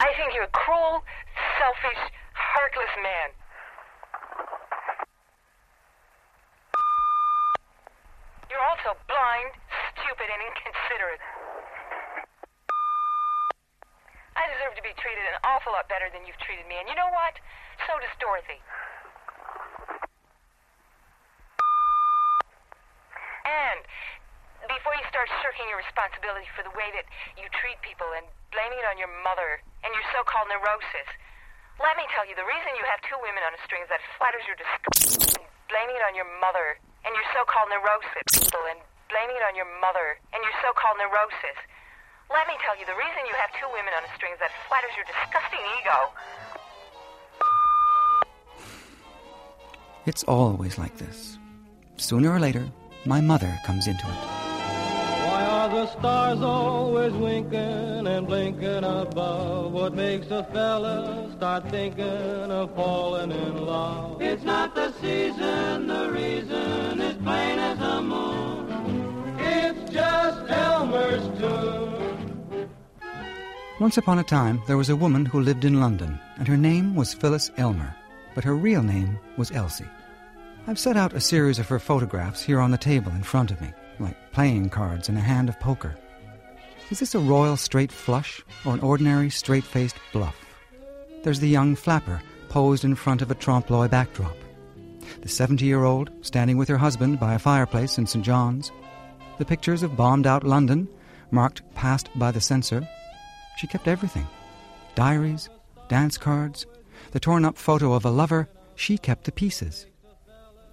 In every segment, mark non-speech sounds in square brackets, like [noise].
I think you're a cruel, selfish, heartless man. You're also blind, stupid, and inconsiderate. I deserve to be treated an awful lot better than you've treated me, and you know what? So does Dorothy. And before you start shirking your responsibility for the way that you treat people and blaming it on your mother and your so-called neurosis, let me tell you, the reason you have two women on a string is that flatters your disgust. Blaming it on your mother and your so-called neurosis, and blaming it on your mother and your so-called neurosis. Let me tell you, the reason you have two women on a string is that flatters your disgusting ego. It's always like this. Sooner or later, my mother comes into it. Why are the stars always winking and blinking above? What makes a fella start thinking of falling in love? It's not the season, the reason is plain as the moon. It's just Elmer's tune. Once upon a time, there was a woman who lived in London, and her name was Phyllis Elmer, but her real name was Elsie. I've set out a series of her photographs here on the table in front of me, like playing cards in a hand of poker. Is this a royal straight flush or an ordinary straight faced bluff? There's the young flapper posed in front of a trompe l'oeil backdrop. The 70 year old standing with her husband by a fireplace in St. John's. The pictures of bombed out London, marked passed by the censor. She kept everything diaries, dance cards, the torn up photo of a lover. She kept the pieces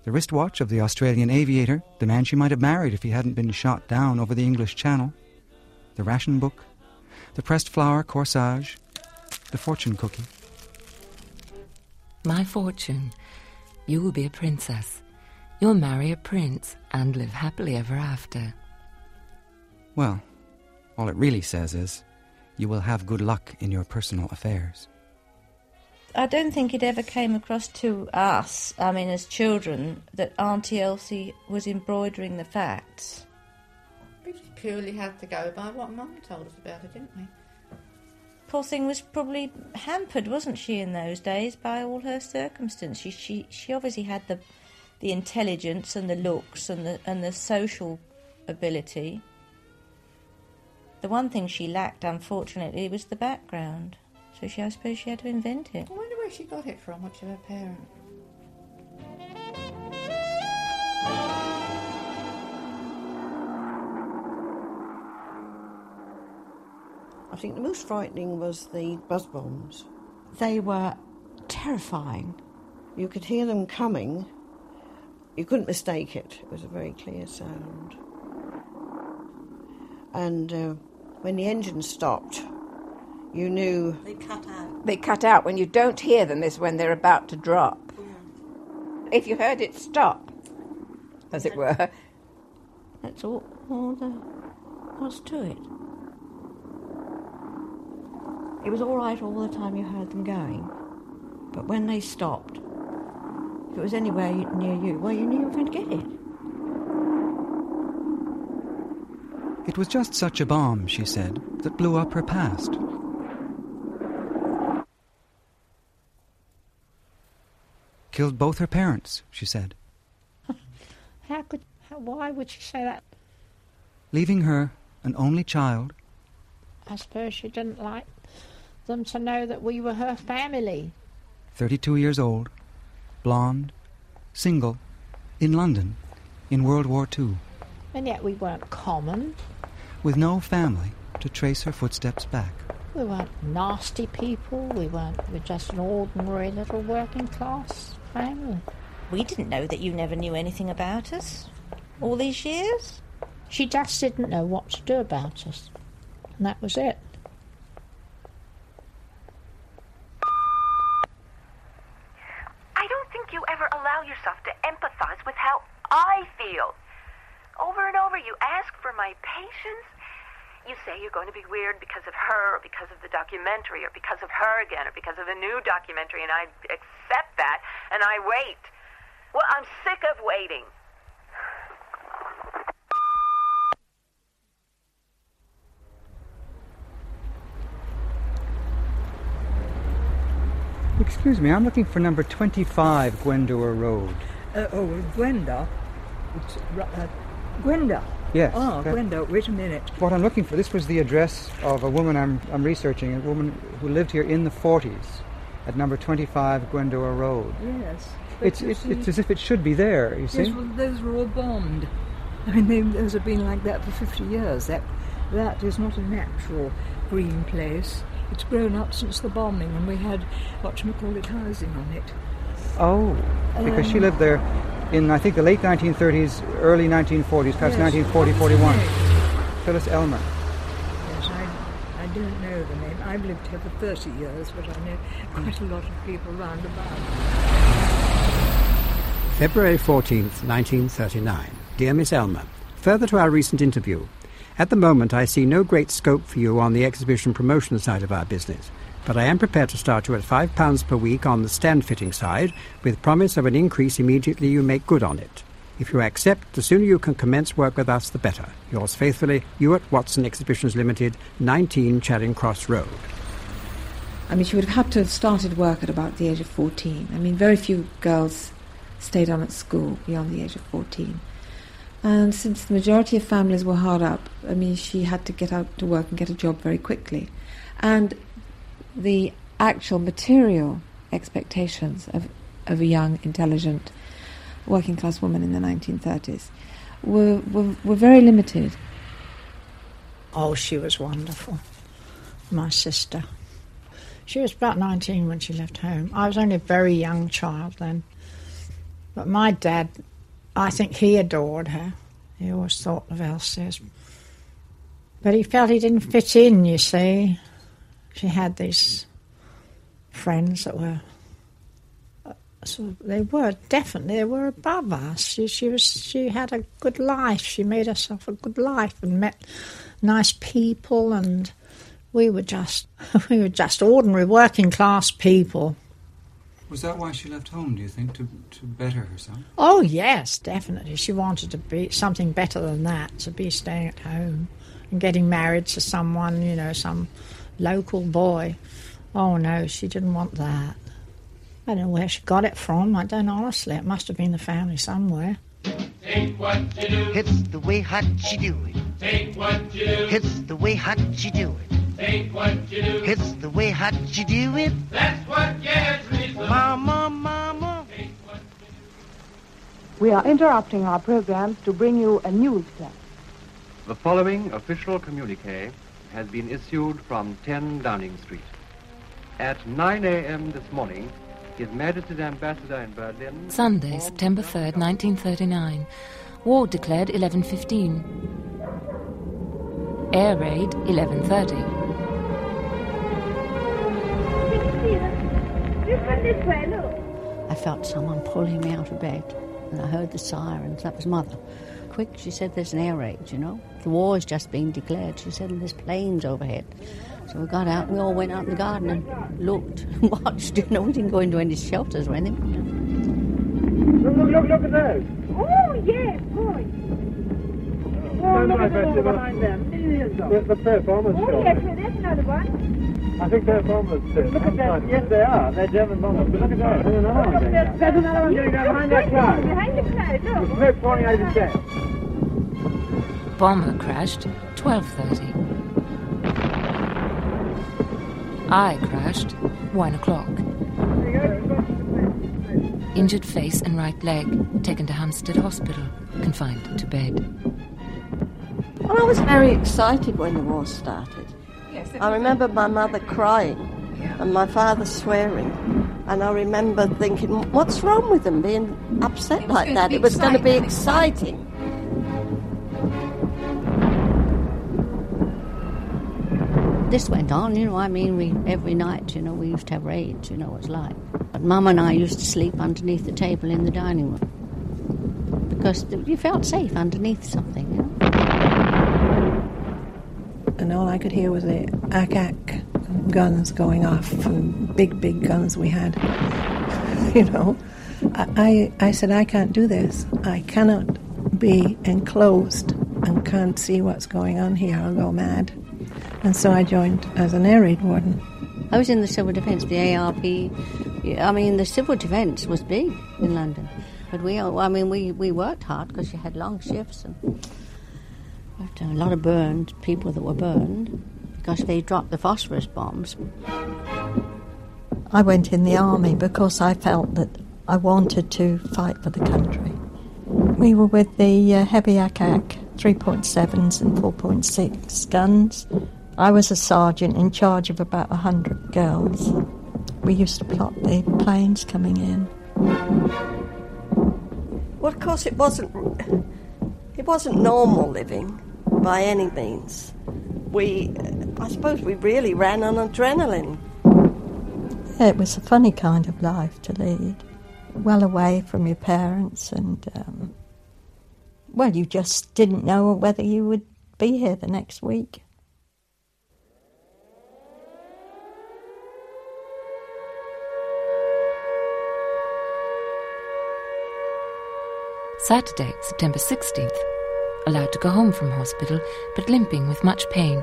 the wristwatch of the Australian aviator, the man she might have married if he hadn't been shot down over the English Channel, the ration book, the pressed flower corsage, the fortune cookie. My fortune. You will be a princess. You'll marry a prince and live happily ever after. Well, all it really says is, you will have good luck in your personal affairs. I don't think it ever came across to us, I mean, as children, that Auntie Elsie was embroidering the facts. We just purely had to go by what Mum told us about it, didn't we? Poor thing was probably hampered, wasn't she, in those days by all her circumstances. She, she, she obviously had the, the intelligence and the looks and the, and the social ability. The one thing she lacked, unfortunately, was the background. So she, I suppose she had to invent it. I wonder where she got it from, which of her parents. I think the most frightening was the buzz bombs. They were terrifying. You could hear them coming. You couldn't mistake it. It was a very clear sound. And uh, when the engine stopped, you knew. They cut out. They cut out. When you don't hear them is when they're about to drop. If you heard it stop, as it were. That's all, all there was to it. It was all right all the time you heard them going, but when they stopped, if it was anywhere near you, well, you knew you were going to get it. It was just such a bomb, she said, that blew up her past. Killed both her parents, she said. [laughs] How could, how, why would she say that? Leaving her an only child. I suppose she didn't like them to know that we were her family. 32 years old, blonde, single, in London, in World War II. And yet we weren't common. With no family to trace her footsteps back. We weren't nasty people. We weren't. We were just an ordinary little working class family. We didn't know that you never knew anything about us all these years. She just didn't know what to do about us. And that was it. I don't think you ever allow yourself to empathize with how I feel. Over and over, you ask for my patience. You say you're going to be weird because of her, or because of the documentary, or because of her again, or because of the new documentary, and I accept that, and I wait. Well, I'm sick of waiting. Excuse me, I'm looking for number 25 Gwendor Road. Uh, oh, Gwenda. It's, uh, Gwenda. Yes. Oh, that- Gwenda, wait a minute. What I'm looking for, this was the address of a woman I'm, I'm researching, a woman who lived here in the 40s at number 25 Gwendor Road. Yes. It's, see- it's as if it should be there, you see? Yes, well, those were all bombed. I mean, they, those have been like that for 50 years. That, that is not a natural green place. It's grown up since the bombing, and we had, what you call it, housing on it. Oh, because she Um, lived there in, I think, the late 1930s, early 1940s, perhaps Yes. 1940, What 41. Phyllis Elmer. Yes, I, I don't know the name. I've lived here for 30 years, but I know quite a lot of people round about. February 14th, 1939. Dear Miss Elmer, further to our recent interview. At the moment, I see no great scope for you on the exhibition promotion side of our business, but I am prepared to start you at £5 per week on the stand fitting side, with promise of an increase immediately you make good on it. If you accept, the sooner you can commence work with us, the better. Yours faithfully, Ewart Watson Exhibitions Limited, 19 Charing Cross Road. I mean, she would have had to have started work at about the age of 14. I mean, very few girls stayed on at school beyond the age of 14. And since the majority of families were hard up, I mean, she had to get out to work and get a job very quickly. And the actual material expectations of, of a young, intelligent, working class woman in the 1930s were, were, were very limited. Oh, she was wonderful. My sister. She was about 19 when she left home. I was only a very young child then. But my dad, I think he adored her. He always thought of Elsie as. But he felt he didn't fit in, you see. She had these friends that were. So they were definitely they were above us. She, she was she had a good life. She made herself a good life and met nice people, and we were just [laughs] we were just ordinary working class people. Was that why she left home, do you think, to, to better herself? Oh yes, definitely. She wanted to be something better than that. To be staying at home and getting married to someone, you know, some local boy. Oh no, she didn't want that. I don't know where she got it from. I don't honestly. It must have been the family somewhere. Take what you do. It's the way hot she do it. Take what you do. It's the way hot she do it. Take what you do. It's the way hot she do it. That's what gets me so. Mama, mama. We are interrupting our program to bring you a news flash. The following official communique has been issued from 10 Downing Street. At 9 a.m. this morning, His Majesty's Ambassador in Berlin... Sunday, September 3rd, 1939. War declared 11.15. Air raid 11.30. I felt someone pulling me out of bed, and I heard the sirens. That was Mother. Quick, she said, there's an air raid, you know. The war has just been declared. She said, and there's planes overhead. So we got out, we all went out in the garden and looked and [laughs] watched. You know, we didn't go into any shelters or anything. Look, look, look, look at those. Oh, yes, boy. Oh, Stand look by, at the Betsy, behind them. Millions of The, the fair farmers Oh, yes, well, there's another one. I think they're bombers too. Look at that. Yes, they are. They're German bombers. But look at that. There's another one going. There's another one going down behind that car. Behind the cloud, The look. smoke pouring out of his. Bomber crashed 12.30. I crashed 1 o'clock. Injured face and right leg, taken to Hampstead Hospital, confined to bed. Well, I was very excited when the war started. I remember my mother crying and my father swearing. And I remember thinking, what's wrong with them being upset like that? It was going to be exciting. exciting. This went on, you know. I mean, we every night, you know, we used to have raids, you know what it's like. But Mum and I used to sleep underneath the table in the dining room because you felt safe underneath something, you know. And all I could hear was the ack-ack guns going off, big, big guns we had. [laughs] you know, I, I said, I can't do this. I cannot be enclosed and can't see what's going on here. I'll go mad. And so I joined as an air raid warden. I was in the civil defence, the ARP. I mean, the civil defence was big in London, but we, I mean, we, we worked hard because you had long shifts and a lot of burned people that were burned because they dropped the phosphorus bombs. I went in the army because I felt that I wanted to fight for the country. We were with the uh, heavy ack-ack 3.7s and 4.6 guns. I was a sergeant in charge of about 100 girls. We used to plot the planes coming in. Well, of course, it wasn't. It wasn't normal living by any means. We, I suppose, we really ran on adrenaline. It was a funny kind of life to lead, well away from your parents, and um, well, you just didn't know whether you would be here the next week. Saturday, September 16th. Allowed to go home from hospital, but limping with much pain.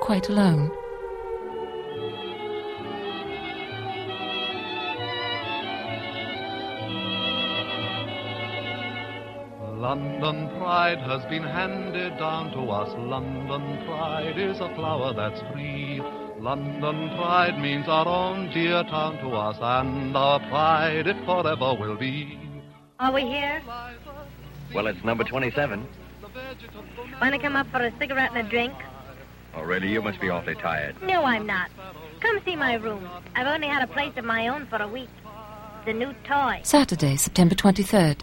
Quite alone. London pride has been handed down to us. London pride is a flower that's free. London pride means our own dear town to us, and our pride it forever will be. Are we here? Well, it's number 27. Want to come up for a cigarette and a drink? Oh, really? You must be awfully tired. No, I'm not. Come see my room. I've only had a place of my own for a week. It's a new toy. Saturday, September 23rd.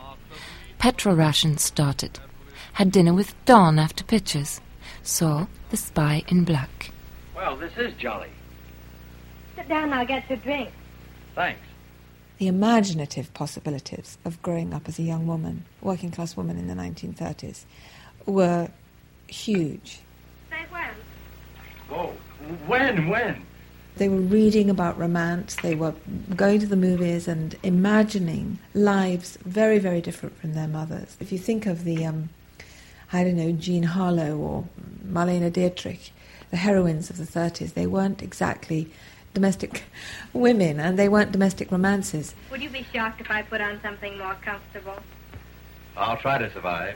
Petrol rations started. Had dinner with Don after pictures. Saw The Spy in Black. Well, this is jolly. Sit down I'll get your drink. Thanks. The imaginative possibilities of growing up as a young woman, working class woman in the 1930s, were huge. Say when? Whoa. When? When? They were reading about romance, they were going to the movies and imagining lives very, very different from their mothers. If you think of the, um, I don't know, Jean Harlow or Marlene Dietrich, the heroines of the 30s, they weren't exactly domestic women and they weren't domestic romances. Would you be shocked if I put on something more comfortable? I'll try to survive.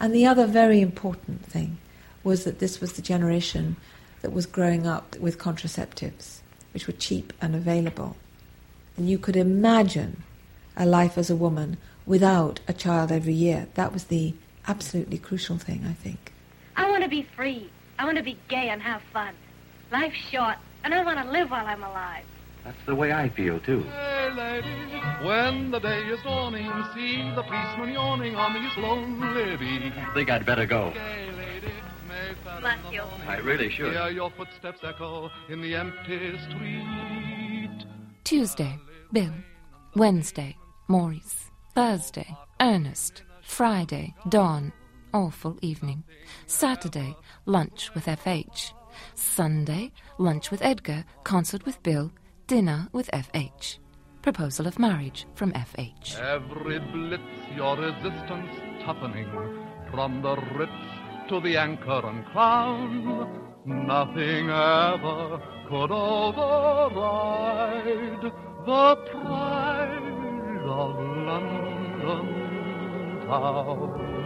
And the other very important thing was that this was the generation that was growing up with contraceptives, which were cheap and available. And you could imagine a life as a woman without a child every year. That was the absolutely crucial thing, I think. I want to be free. I want to be gay and have fun. Life's short, and I want to live while I'm alive. That's the way I feel, too. Hey, lady, when the day is dawning, see the policeman yawning on these lonely beats. Think I'd better go. Hey, lady, Bless you. I really should. Hear your footsteps echo in the empty street. Tuesday, Bill. Wednesday, Maurice. Thursday, Ernest. Friday, Dawn. Awful evening. Saturday, lunch with FH. Sunday, lunch with Edgar, concert with Bill, dinner with FH. Proposal of marriage from FH. Every blitz, your resistance toughening. From the Ritz to the Anchor and Crown, nothing ever could override the pride of London town.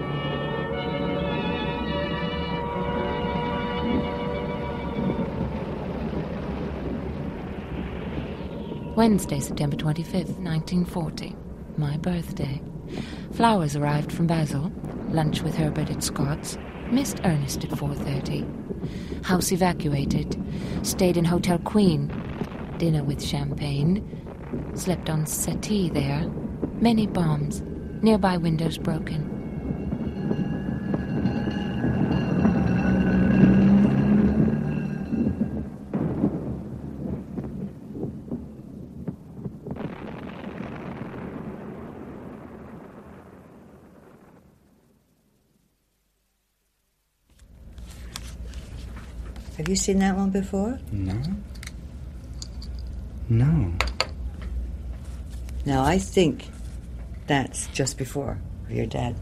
Wednesday, September 25th, 1940. My birthday. Flowers arrived from Basil. Lunch with Herbert at Scott's. Missed Ernest at 4.30. House evacuated. Stayed in Hotel Queen. Dinner with champagne. Slept on settee there. Many bombs. Nearby windows broken. Have you seen that one before? No. No. Now, I think that's just before your dad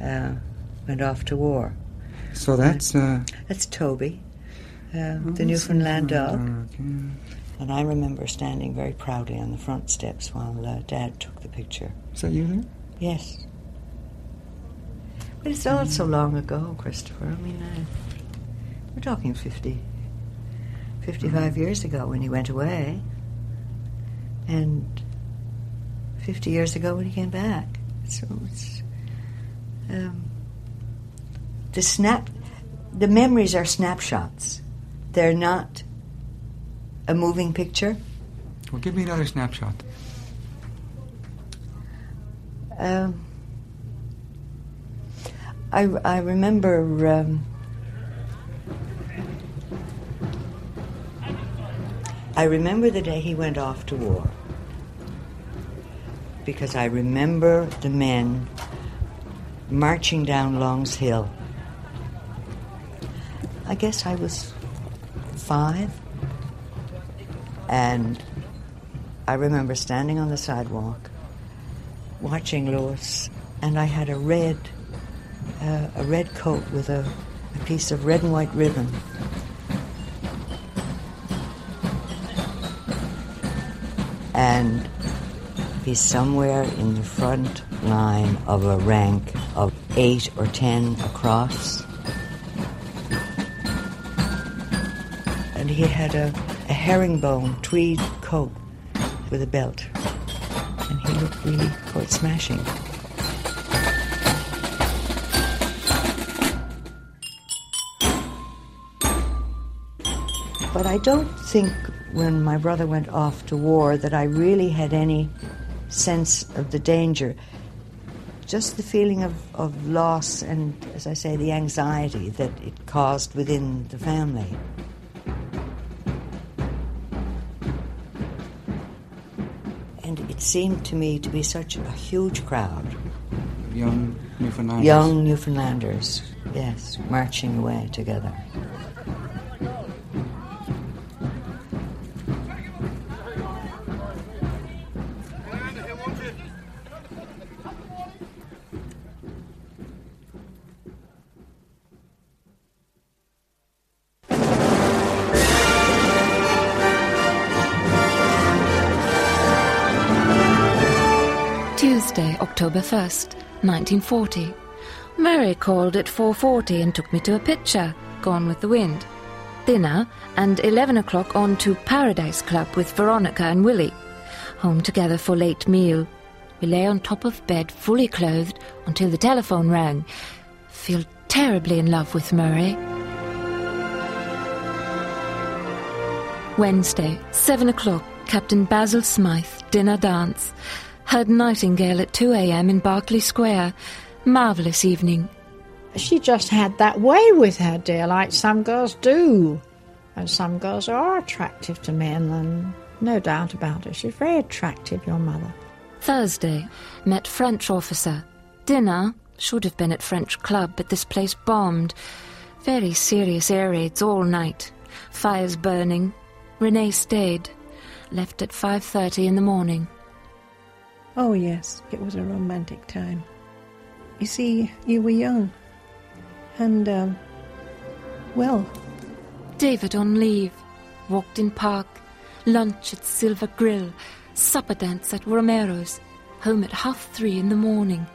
uh, went off to war. So that's uh, That's Toby, uh, the Newfoundland dog. dog, yeah. And I remember standing very proudly on the front steps while uh, Dad took the picture. is that you there? Yes. But it's all so long ago, Christopher. I mean, uh, we're talking 50, 55 years ago when he went away. And 50 years ago when he came back. So it's. Um, the snap. The memories are snapshots. They're not a moving picture. Well, give me another snapshot. Um, I, I remember um, I remember the day he went off to war because I remember the men marching down Long's Hill. I guess I was five, and I remember standing on the sidewalk watching Lewis, and I had a red, uh, a red coat with a, a piece of red and white ribbon. He's somewhere in the front line of a rank of eight or ten across. And he had a, a herringbone tweed coat with a belt and he looked really quite smashing. But I don't think when my brother went off to war that I really had any sense of the danger. Just the feeling of, of loss and, as I say, the anxiety that it caused within the family. And it seemed to me to be such a huge crowd. Young Newfoundlanders. Young Newfoundlanders, yes, marching away together. October 1st, 1940. Murray called at 4.40 and took me to a picture, Gone with the Wind. Dinner, and 11 o'clock on to Paradise Club with Veronica and Willie. Home together for late meal. We lay on top of bed, fully clothed, until the telephone rang. Feel terribly in love with Murray. Wednesday, 7 o'clock, Captain Basil Smythe, dinner dance. Heard Nightingale at 2 a.m. in Berkeley Square. Marvellous evening. She just had that way with her, dear, like some girls do. And some girls are attractive to men, and no doubt about it. She's very attractive, your mother. Thursday, met French officer. Dinner should have been at French club, but this place bombed. Very serious air raids all night. Fires burning. Renee stayed. Left at 5.30 in the morning. Oh, yes, it was a romantic time. You see, you were young. And, um, well, David on leave. Walked in park. Lunch at Silver Grill. Supper dance at Romano's. Home at half three in the morning.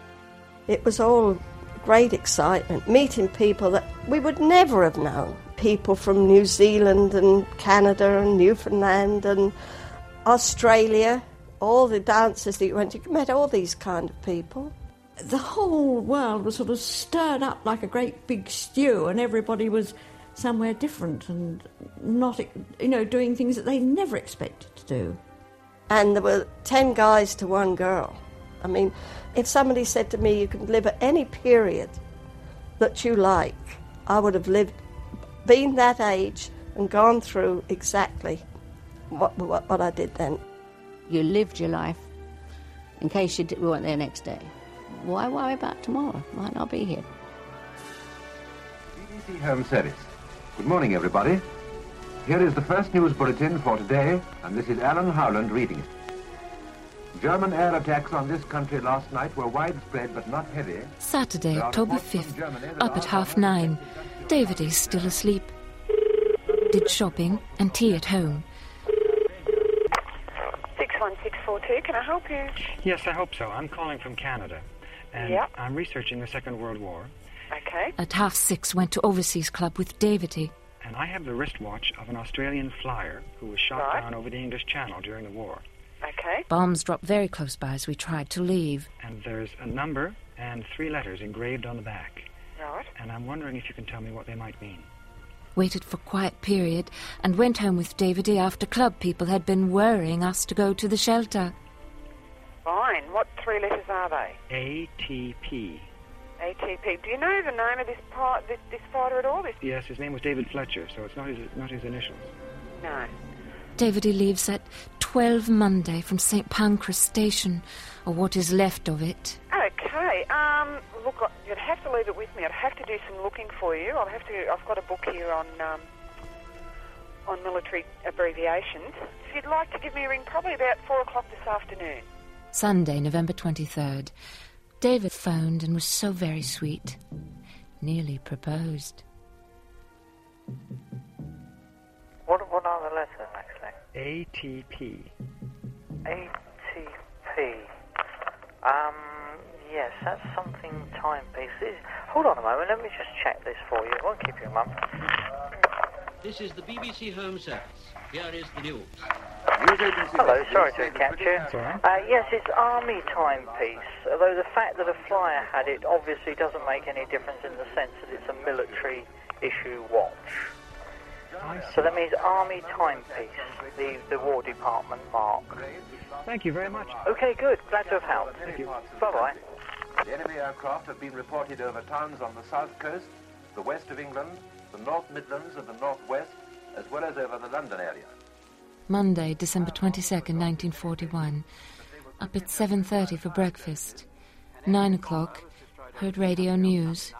It was all great excitement, meeting people that we would never have known. People from New Zealand and Canada and Newfoundland and Australia, all the dances that you went to, you met all these kind of people. the whole world was sort of stirred up like a great big stew, and everybody was somewhere different and not, you know, doing things that they never expected to do. And there were 10 guys to one girl. I mean, if somebody said to me, you can live at any period that you like, I would have lived, been that age, and gone through exactly what, what, what I did then. You lived your life in case you weren't there next day. Why worry about tomorrow? Might not be here. BBC Home Service. Good morning, everybody. Here is the first news bulletin for today, and this is Alan Howland reading it. German air attacks on this country last night were widespread but not heavy. Saturday, October 5th, Germany up at half nine. David is still asleep. Did shopping and tea at home. 61642, can I help you? Yes, I hope so. I'm calling from Canada. And Yep. I'm researching the Second World War. Okay. At half six, went to Overseas Club with Davity. And I have the wristwatch of an Australian flyer who was shot Right. down over the English Channel during the war. Okay. Bombs dropped very close by as we tried to leave. And there's a number and three letters engraved on the back. Right. And I'm wondering if you can tell me what they might mean. Waited for quiet period and went home with Davity after club people had been worrying us to go to the shelter. Fine. What three letters are they? ATP. ATP. Do you know the name of this part, this, this fighter at all? This? Yes, his name was David Fletcher, so it's not his, not his initials. No. Davity leaves at 12 Monday from St. Pancras Station, or what is left of it. Okay. Um, look, you'd have to leave it with me. I'd have to do some looking for you. I'll have to. I've got a book here on um, on military abbreviations. If you'd like to give me a ring, probably about four o'clock this afternoon. Sunday, November 23rd. David phoned and was so very sweet. Nearly proposed. What, what are the letters, actually? ATP. ATP. Um, yes, that's something timepiece. Is- Hold on a moment, let me just check this for you. I won't keep you a moment. This is the BBC Home Service. Here is the news. Hello, sorry to catch you. Uh, yes, it's Army timepiece, although the fact that a flyer had it obviously doesn't make any difference in the sense that it's a military issue watch. So that means Army timepiece, the, the War Department mark. Thank you very much. Okay, good. Glad to have helped. Thank you. Bye-bye. The enemy aircraft have been reported over towns on the south coast, the west of England, the North Midlands and the North West, as well as over the London area. Monday, December 22nd, 1941. Up at 7.30 for breakfast. 9 o'clock, heard radio news.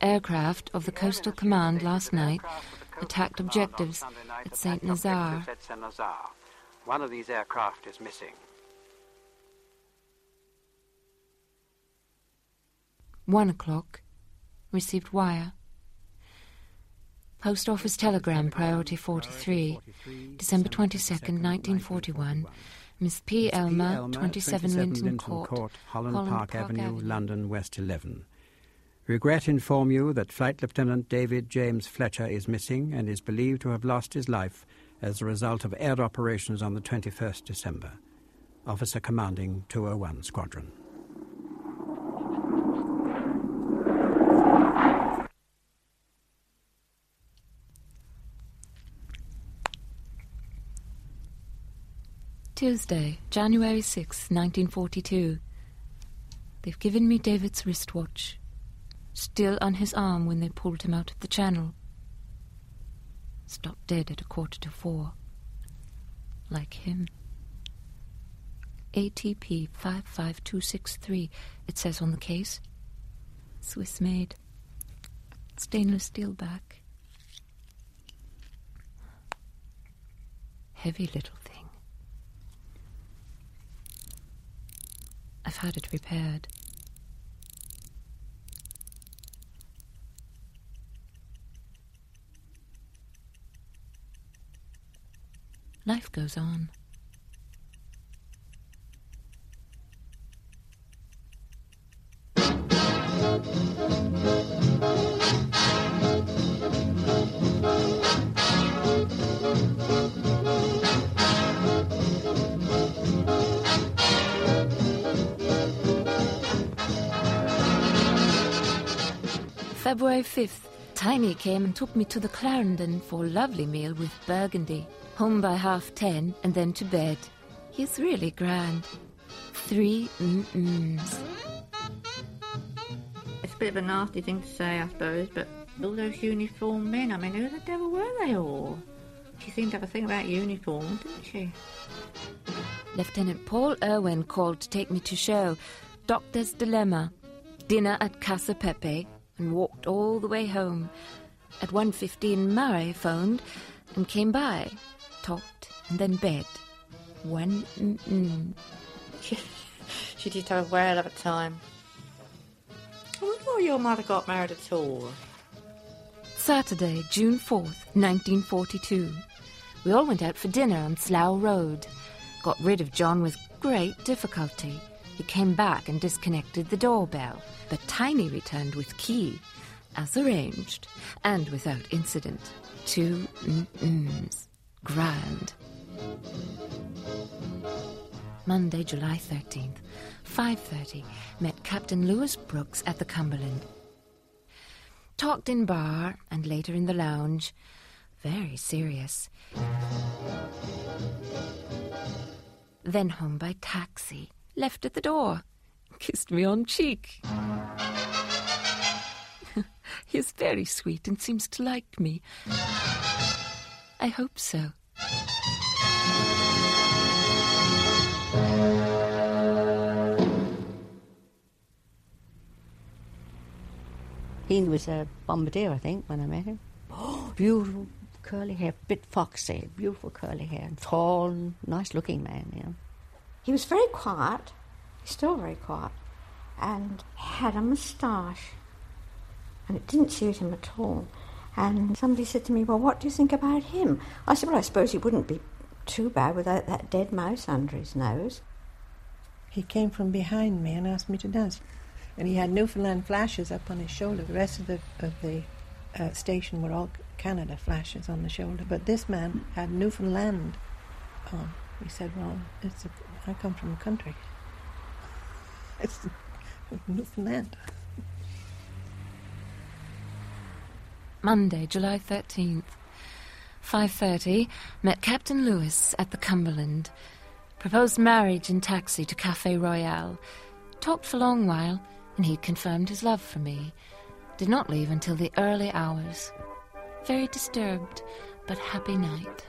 Aircraft of the Coastal Command last night attacked objectives at St. Nazaire. At Saint Nazaire. One of these aircraft is missing. One o'clock, received wire. Post Office Telegram, Priority 43, December 22nd, 1941. Miss P. Elmer, Elmer, 27 Linton Court, Holland, Park, Avenue, London, West 11. Regret inform you that Flight Lieutenant David James Fletcher is missing and is believed to have lost his life as a result of air operations on the 21st December. Officer Commanding 201 Squadron. Tuesday, January 6, 1942. They've given me David's wristwatch, still on his arm when they pulled him out of the channel. Stopped dead at a quarter to four. Like him. ATP 55263, it says on the case. Swiss made. Stainless steel back. Heavy little thing. I've had it repaired. Life goes on. 5th, Tiny came and took me to the Clarendon for a lovely meal with Burgundy. Home by half ten and then to bed. He's really grand. Three mm-ms. It's a bit of a nasty thing to say, I suppose, but all those uniformed men, I mean, who the devil were they all? She seemed to have a thing about uniforms, didn't she? Lieutenant Paul Irwin called to take me to show Doctor's Dilemma, dinner at Casa Pepe, and walked all the way home. At 1.15 Murray phoned and came by, talked, and then bed. One mm-mm. [laughs] she did have a whale of a time. I wonder why your mother got married at all. Saturday, June 4th, 1942. We all went out for dinner on Slough Road. Got rid of John with great difficulty. He came back and disconnected the doorbell, but Tiny returned with key, as arranged, and without incident. Two mm-ms. Grand. Monday, July 13th, 5.30, met Captain Lewis Brooks at the Cumberland. Talked in bar and later in the lounge. Very serious. Then home by taxi. Left at the door. Kissed me on cheek. [laughs] he is very sweet and seems to like me. I hope so. He was a bombardier, I think, when I met him. Oh, beautiful curly hair, bit foxy, beautiful curly hair, tall, nice looking man, you know. He was very quiet, he's still very quiet, and had a moustache, and it didn't suit him at all. And somebody said to me, Well, what do you think about him? I said, Well, I suppose he wouldn't be too bad without that dead mouse under his nose. He came from behind me and asked me to dance. And he had Newfoundland flashes up on his shoulder. The rest of the, of the uh, station were all Canada flashes on the shoulder. But this man had Newfoundland on. He said, Well, it's a, I come from the country. It's Newfoundland. Monday, July 13th. 5.30, met Captain Lewis at the Cumberland. Proposed marriage in taxi to Cafe Royal. Talked for a long while, and he confirmed his love for me. Did not leave until the early hours. Very disturbed, but happy night.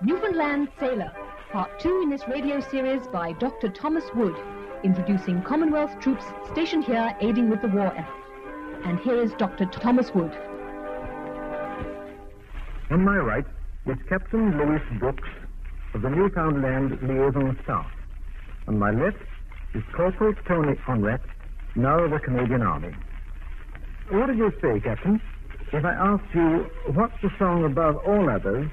Newfoundland Sailor, part two in this radio series by Dr. Thomas Wood, introducing Commonwealth troops stationed here aiding with the war effort. And here is Dr. Thomas Wood. On my right is Captain Lewis Brooks of the Newfoundland Liaison Staff. On my left is Corporal Tony Onratt, now of the Canadian Army. What did you say, Captain, if I asked you what's the song above all others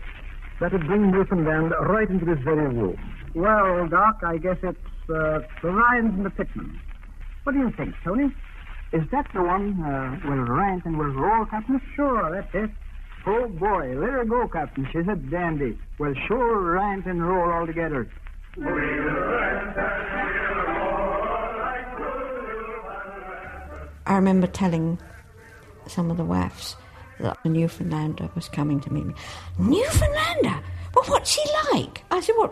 that would bring Newfoundland right into this very room? Well, Doc, I guess it's uh, the Ryans and the Pittmans. What do you think, Tony? Is that the one, uh, will rant and will roll, Captain? Sure, that's it. Oh, boy, let her go, Captain. She's a dandy. Well, sure rant and roll all together. I remember telling some of the WAFs that a Newfoundlander was coming to meet me. Newfoundlander? Well, what's he like? I said, what?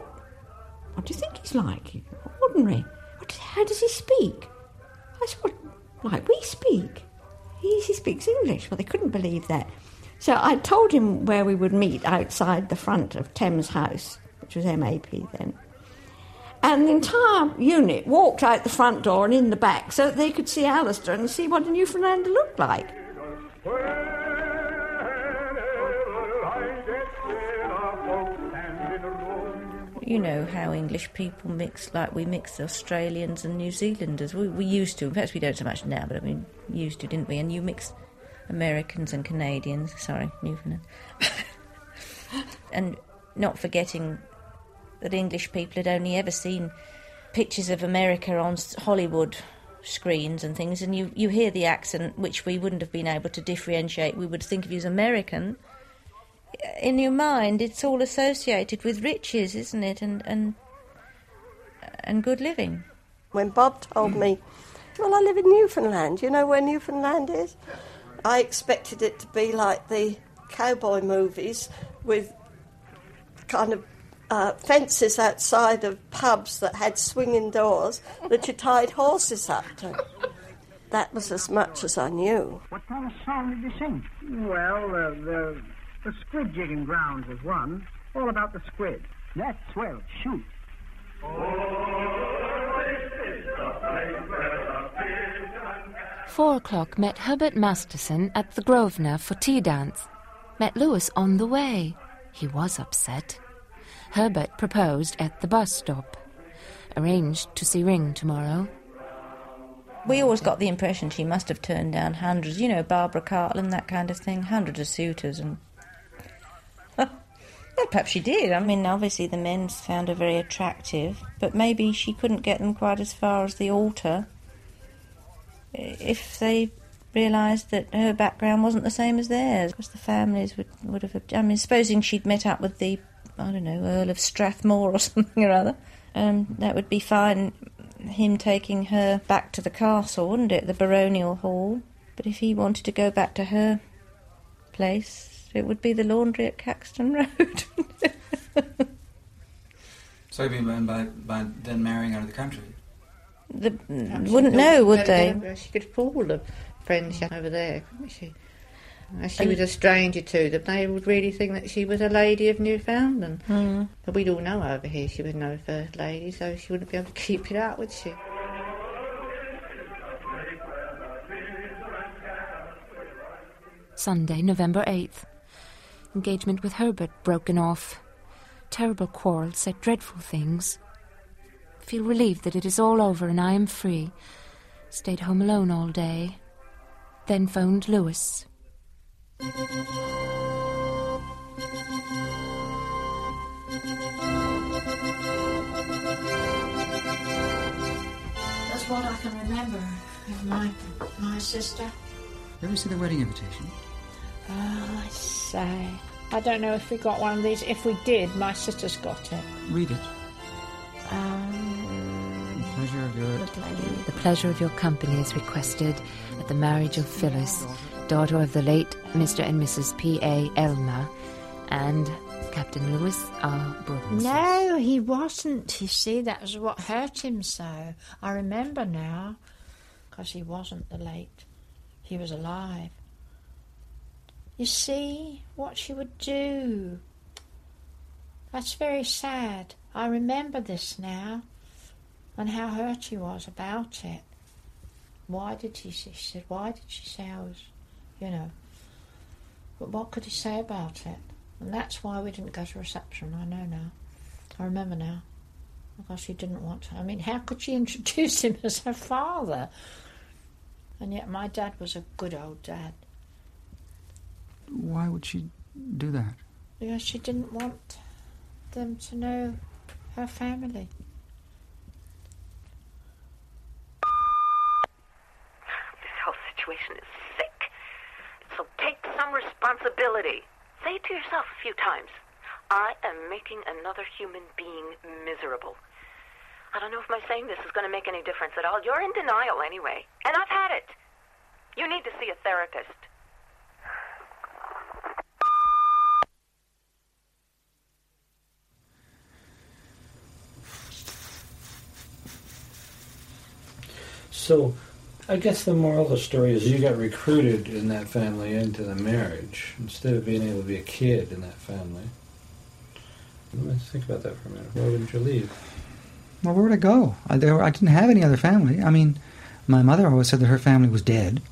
What do you think he's like? Ordinary. What, how does he speak? I said, what? Like we speak. He, he speaks English. Well, they couldn't believe that. So I told him where we would meet outside the front of Thames House, which was MAP then. And the entire unit walked out the front door and in the back so that they could see Alistair and see what a Newfoundlander looked like. You know how English people mix, like we mix Australians and New Zealanders. We, we used to. Perhaps we don't so much now, but I mean, used to, didn't we? And you mix Americans and Canadians. Sorry, Newfoundland. [laughs] and not forgetting that English people had only ever seen pictures of America on Hollywood screens and things, and you, you hear the accent, which we wouldn't have been able to differentiate. We would think of you as American. In your mind, it's all associated with riches, isn't it? And and and good living. When Bob told me, well, I live in Newfoundland. You know where Newfoundland is? I expected it to be like the cowboy movies with kind of uh, fences outside of pubs that had swinging doors that you tied horses up to. That was as much as I knew. What kind of song did you sing? Well, uh, the, the squid jigging grounds was one. All about the squid. That's swell. Shoot. Four o'clock met Herbert Masterson at the Grosvenor for tea dance. Met Lewis on the way. He was upset. Herbert proposed at the bus stop. Arranged to see Ring tomorrow. We always got the impression she must have turned down hundreds, you know, Barbara Cartland, that kind of thing, hundreds of suitors, and. Well, perhaps she did. I mean, obviously the men found her very attractive, but maybe she couldn't get them quite as far as the altar if they realised that her background wasn't the same as theirs, because the families would, would have. I mean, supposing she'd met up with the, I don't know, Earl of Strathmore or [laughs] something or other, um, that would be fine, him taking her back to the castle, wouldn't it, the baronial hall? But if he wanted to go back to her place, it would be the laundry at Caxton [laughs] Road. so you mean by, by then marrying out of the country? The, wouldn't know, would they? She could pull the friends over there, couldn't she? As she was a stranger to them, they would really think that she was a lady of Newfoundland. Mm. But we'd all know over here she was no first lady, so she wouldn't be able to keep it up, would she? Sunday, November 8th. Engagement with Herbert broken off. Terrible quarrel, said dreadful things. Feel relieved that it is all over and I am free. Stayed home alone all day. Then phoned Lewis. That's what I can remember of my, my sister. You ever see the wedding invitation? Oh, I say. I don't know if we got one of these. If we did, my sister's got it. Read it. Um, the pleasure of your The pleasure of your company is requested at the marriage of Phyllis, daughter of the late Mr. and Mrs. P. A. Elmer, and Captain Lewis R. Brooks. No, he wasn't. You see, that was what hurt him so. I remember now, because he wasn't the late. He was alive. You see what she would do. That's very sad. I remember this now, and how hurt he was about it. Why did he? She said, "Why did she say I was?" You know. But what could he say about it? And that's why we didn't go to reception. I know now. I remember now. Because she didn't want to. I mean, how could she [laughs] introduce him as her father? And yet, my dad was a good old dad. Why would she do that? Because she didn't want them to know her family. This whole situation is sick. So take some responsibility. Say it to yourself a few times. I am making another human being miserable. I don't know if my saying this is going to make any difference at all. You're in denial anyway, and I've had it. You need to see a therapist. So, I guess the moral of the story is you got recruited in that family into the marriage instead of being able to be a kid in that family. Let's think about that for a minute. Why wouldn't you leave? Well, where would I go? I, there, I didn't have any other family. I mean, my mother always said that her family was dead,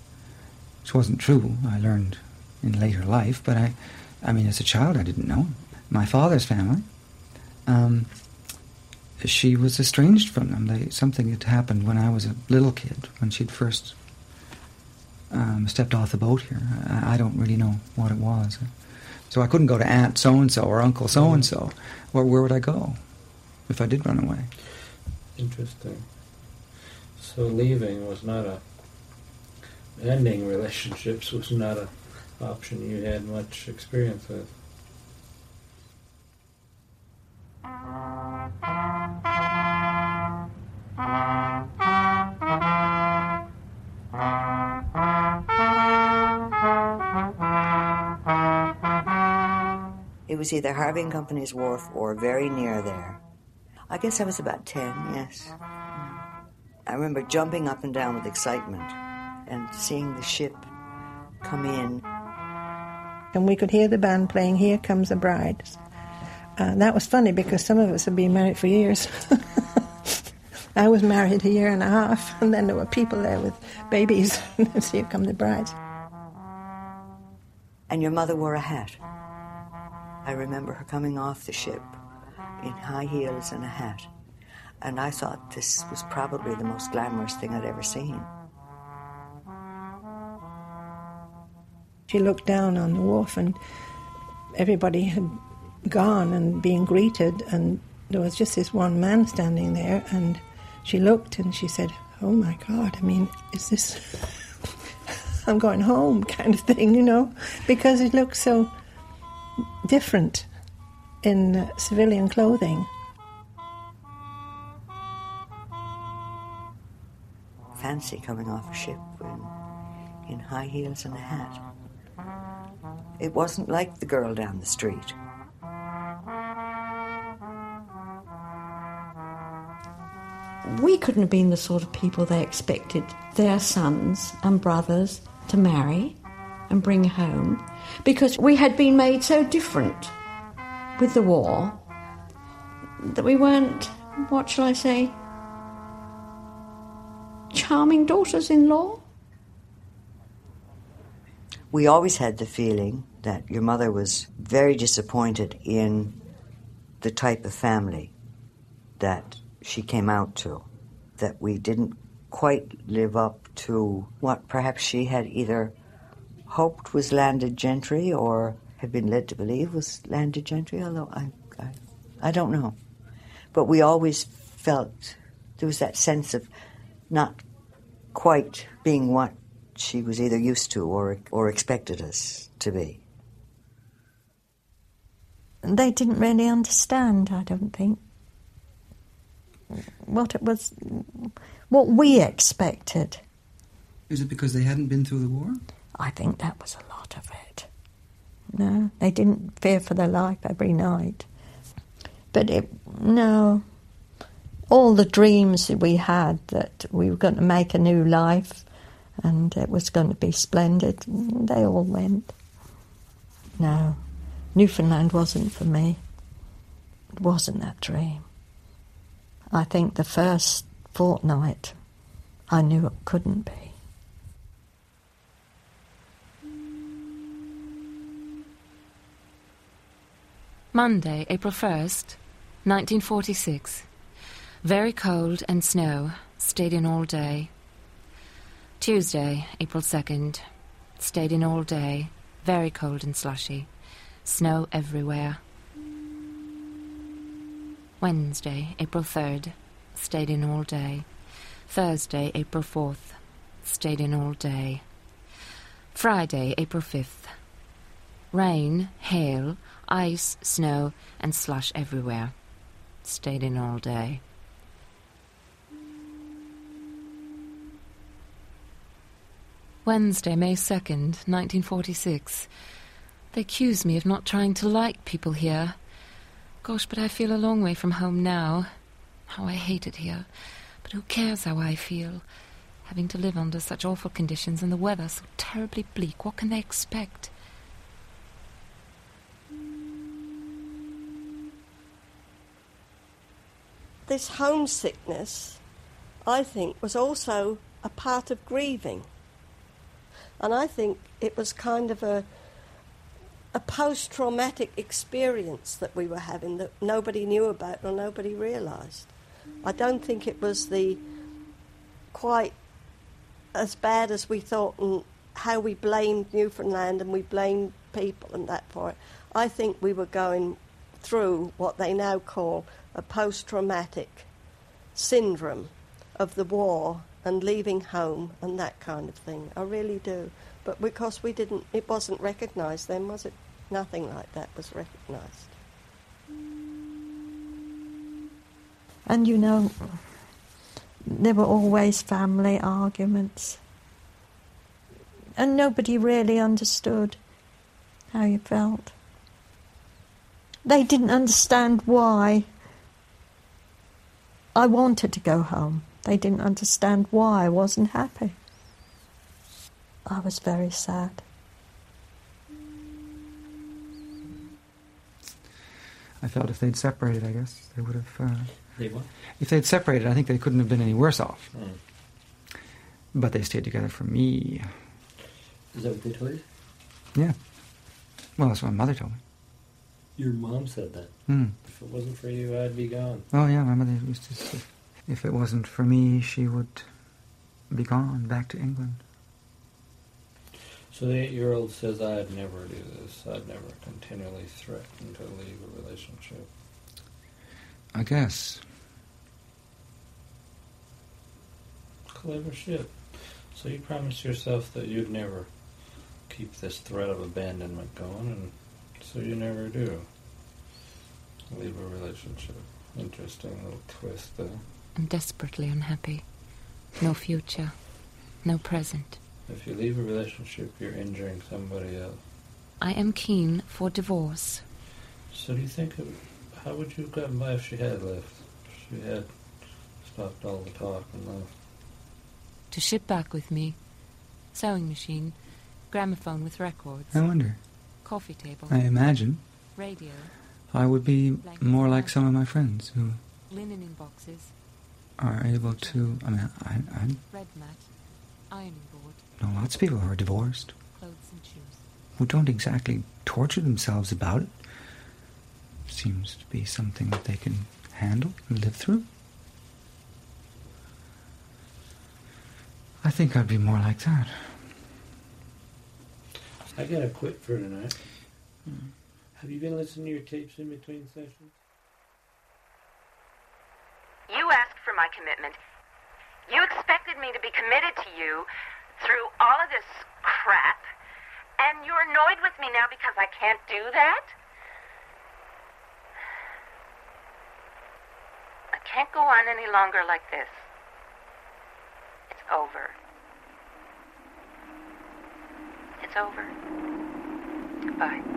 which wasn't true. I learned in later life, but I, I mean, as a child, I didn't know. My father's family, um, she was estranged from them. They, something had happened when I was a little kid, when she'd first um, stepped off the boat here. I, I, don't really know what it was. So I couldn't go to Aunt so and so or Uncle so and so. Where, where would I go if I did run away? Interesting. So leaving was not a ending relationships was not an option you had much experience with. Was either Harvey Company's wharf or very near there. I guess I was about 10, yes. I remember jumping up and down with excitement and seeing the ship come in. And we could hear the band playing Here Comes the Bride. Uh, that was funny because some of us had been married for years. [laughs] I was married a year and a half, [laughs] and then there were people there with babies. [laughs] Here come the brides. And your mother wore a hat. I remember her coming off the ship in high heels and a hat. And I thought this was probably the most glamorous thing I'd ever seen. She looked down on the wharf and everybody had gone and being greeted and there was just this one man standing there and she looked and she said, Oh my God, I mean, is this [laughs] I'm going home [laughs] kind of thing, you know, because it looked so different in civilian clothing. Fancy coming off a ship in, in high heels and a hat. It wasn't like the girl down the street. We couldn't have been the sort of people they expected their sons and brothers to marry and bring home because we had been made so different with the war that we weren't, what shall I say, charming daughters in law. We always had the feeling that your mother was very disappointed in the type of family that she came out to, that we didn't quite live up to what perhaps she had either hoped was landed gentry or had been led to believe was landed gentry, although I, I, I don't know. But we always felt there was that sense of not quite being what she was either used to or, or expected us to be. They didn't really understand, I don't think, what it was, what we expected. Is it because they hadn't been through the war? I think that was a lot of it. No, they didn't fear for their life every night. But it, no, all the dreams that we had that we were going to make a new life and it was going to be splendid, they all went. No, Newfoundland wasn't for me. It wasn't that dream. I think the first fortnight I knew it couldn't be. Monday, April 1st, 1946. Very cold and snow. Stayed in all day. Tuesday, April 2nd. Stayed in all day. Very cold and slushy. Snow everywhere. Wednesday, April 3rd. Stayed in all day. Thursday, April 4th. Stayed in all day. Friday, April 5th. Rain, hail, ice, snow, and slush everywhere. Stayed in all day. Wednesday, May 2nd, 1946. They accuse me of not trying to like people here. Gosh, but I feel a long way from home now. How I hate it here. But who cares how I feel? Having to live under such awful conditions and the weather so terribly bleak, what can they expect? This homesickness, I think, was also a part of grieving. And I think it was kind of a, a post traumatic experience that we were having that nobody knew about or nobody realised. I don't think it was the quite as bad as we thought and how we blamed Newfoundland and we blamed people and that for it. I think we were going through what they now call a post traumatic syndrome of the war and leaving home and that kind of thing. I really do. But because we didn't, it wasn't recognised then, was it? Nothing like that was recognised. And you know, there were always family arguments. And nobody really understood how you felt. They didn't understand why I wanted to go home. They didn't understand why I wasn't happy. I was very sad. I felt if they'd separated, I guess they would have. Uh, They what? If they'd separated, I think they couldn't have been any worse off. Hmm. But they stayed together for me. Is that what they told you? Yeah. Well, that's what my mother told me. Your mom said that. Hmm. If it wasn't for you, I'd be gone. Oh yeah, my mother used to say, if it wasn't for me, she would be gone back to England. So the eight-year-old says, "I'd never do this. I'd never continually threaten to leave a relationship." I guess. Clever shit. So you promised yourself that you'd never keep this threat of abandonment going, and so you never do leave a relationship. Interesting little twist, though. I'm desperately unhappy. No future. No present. If you leave a relationship, you're injuring somebody else. I am keen for divorce. So do you think, of, how would you have gotten by if she had left? If she had stopped all the talk and left? To ship back with me. Sewing machine. Gramophone with records. I wonder. Coffee table. I imagine Radio. I would be more like some of my friends who Linen in boxes. are able to. I mean, I, I Red mat. Ironing board. know lots of people who are divorced Clothes and shoes. who don't exactly torture themselves about it. Seems to be something that they can handle and live through. I think I'd be more like that. I gotta quit for tonight. Hmm. Have you been listening to your tapes in between sessions? You asked for my commitment. You expected me to be committed to you through all of this crap, and you're annoyed with me now because I can't do that? I can't go on any longer like this. It's over. It's over. Goodbye.